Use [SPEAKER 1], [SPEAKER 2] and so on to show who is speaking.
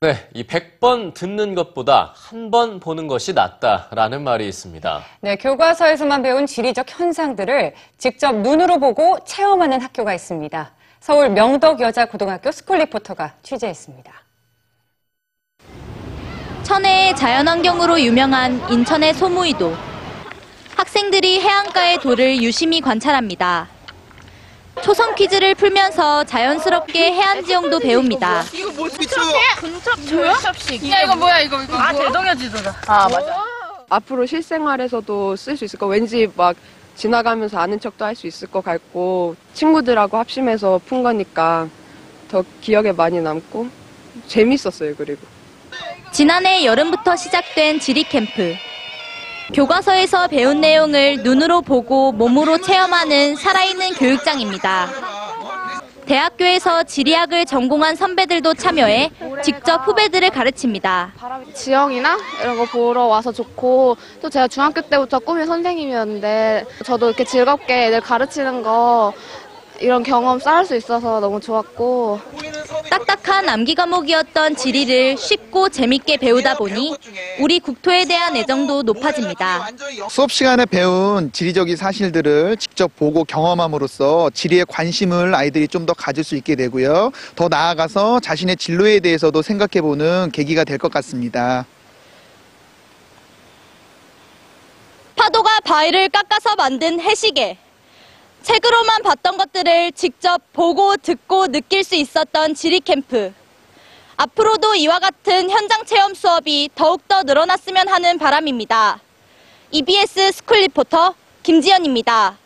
[SPEAKER 1] 네, 이 100번 듣는 것보다 한 번 보는 것이 낫다라는 말이 있습니다.
[SPEAKER 2] 네, 교과서에서만 배운 지리적 현상들을 직접 눈으로 보고 체험하는 학교가 있습니다. 서울 명덕여자고등학교 스쿨 리포터가 취재했습니다.
[SPEAKER 3] 천혜의 자연환경으로 유명한 인천의 소무이도. 학생들이 해안가의 돌을 유심히 관찰합니다. 초성 퀴즈를 풀면서 자연스럽게 해안 지형도 배웁니다.
[SPEAKER 4] 야? 이거 뭐야 이거 이거 아 대동여 지도다
[SPEAKER 5] 앞으로 실생활에서도 쓸 수 있을 거. 왠지 막 지나가면서 아는 척도 할 수 있을 것 같고 친구들하고 합심해서 푼 거니까 더 기억에 많이 남고 재밌었어요 그리고
[SPEAKER 3] 지난해 여름부터 시작된 지리 캠프. 교과서에서 배운 내용을 눈으로 보고 몸으로 체험하는 살아있는 교육장입니다. 대학교에서 지리학을 전공한 선배들도 참여해 직접 후배들을 가르칩니다.
[SPEAKER 6] 지형이나 이런 거 보러 와서 좋고 또 제가 중학교 때부터 꿈이 선생님이었는데 저도 이렇게 즐겁게 애들 가르치는 거 이런 경험 쌓을 수 있어서 너무 좋았고
[SPEAKER 3] 딱딱한 암기 과목이었던 지리를 쉽고 재밌게 배우다 보니 우리 국토에 대한 애정도 높아집니다.
[SPEAKER 7] 수업 시간에 배운 지리적인 사실들을 직접 보고 경험함으로써 지리에 관심을 아이들이 좀 더 가질 수 있게 되고요. 더 나아가서 자신의 진로에 대해서도 생각해보는 계기가 될 것 같습니다.
[SPEAKER 3] 파도가 바위를 깎아서 만든 해식애. 책으로만 봤던 것들을 직접 보고 듣고 느낄 수 있었던 지리 캠프. 앞으로도 이와 같은 현장 체험 수업이 더욱더 늘어났으면 하는 바람입니다. EBS 스쿨 리포터 김지연입니다.